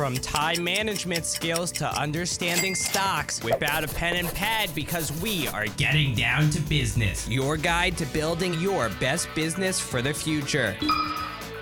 From time management skills to understanding stocks, whip out a pen and pad because we are getting down to business. Your guide to building your best business for the future.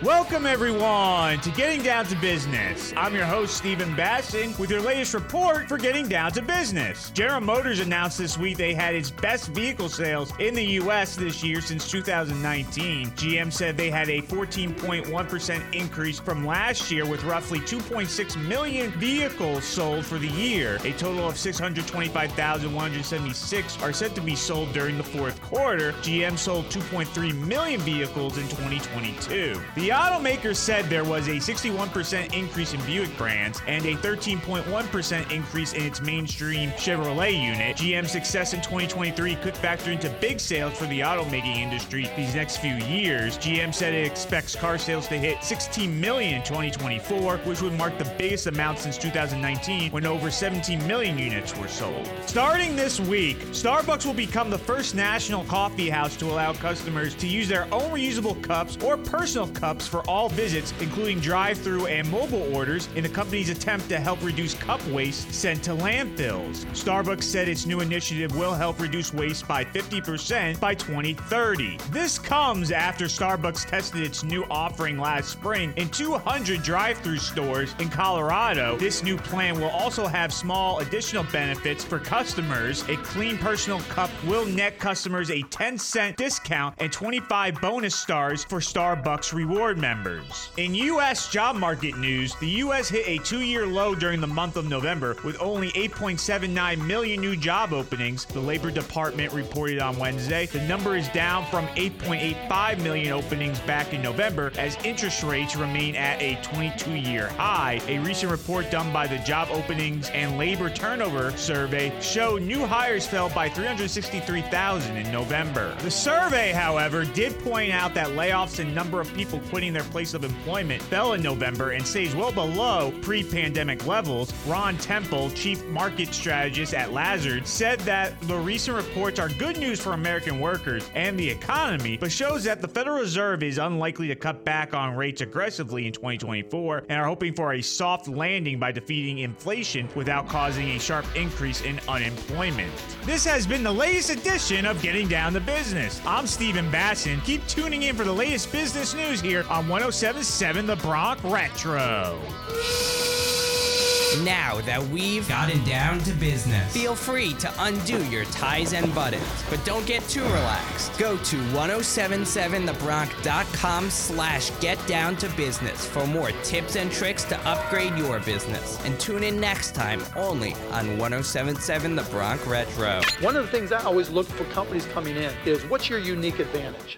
Welcome, everyone, to Getting Down to Business. I'm your host, Stephen Basson, with your latest report for Getting Down to Business. General Motors announced this week they had its best vehicle sales in the U.S. this year since 2019. GM said they had a 14.1% increase from last year, with roughly 2.6 million vehicles sold for the year. A total of 625,176 are set to be sold during the fourth quarter. GM sold 2.3 million vehicles in 2022. The the automaker said there was a 61% increase in Buick brands and a 13.1% increase in its mainstream Chevrolet unit. GM's success in 2023 could factor into big sales for the automaking industry these next few years. GM said it expects car sales to hit 16 million in 2024, which would mark the biggest amount since 2019 when over 17 million units were sold. Starting this week, Starbucks will become the first national coffee house to allow customers to use their own reusable cups or personal cups cups for all visits, including drive through and mobile orders, in the company's attempt to help reduce cup waste sent to landfills. Starbucks said its new initiative will help reduce waste by 50% by 2030. This comes after Starbucks tested its new offering last spring in 200 drive through stores in Colorado. This new plan will also have small additional benefits for customers. A clean personal cup will net customers a 10 cent discount and 25 bonus stars for Starbucks rewards members. In U.S. job market news, the U.S. hit a two year low during the month of November with only 8.79 million new job openings, the Labor Department reported on Wednesday. The number is down from 8.85 million openings back in November as interest rates remain at a 22 year high. A recent report done by the Job Openings and Labor Turnover Survey showed new hires fell by 363,000 in November. The survey, however, did point out that layoffs and number of people quitting their place of employment fell in November and stays well below pre pandemic levels. Ron Temple, chief market strategist at Lazard, said that the recent reports are good news for American workers and the economy, but shows that the Federal Reserve is unlikely to cut back on rates aggressively in 2024 and are hoping for a soft landing by defeating inflation without causing a sharp increase in unemployment. This has been the latest edition of Getting Down to Business. I'm Stephen Basson. Keep tuning in for the latest business news here on 1077 The Bronx Retro. Now that we've gotten down to business, feel free to undo your ties and buttons, but don't get too relaxed. Go to 1077thebronx.com slash get down to business for more tips and tricks to upgrade your business. And tune in next time only on 1077 The Bronx Retro. One of the things I always look for companies coming in is what's your unique advantage?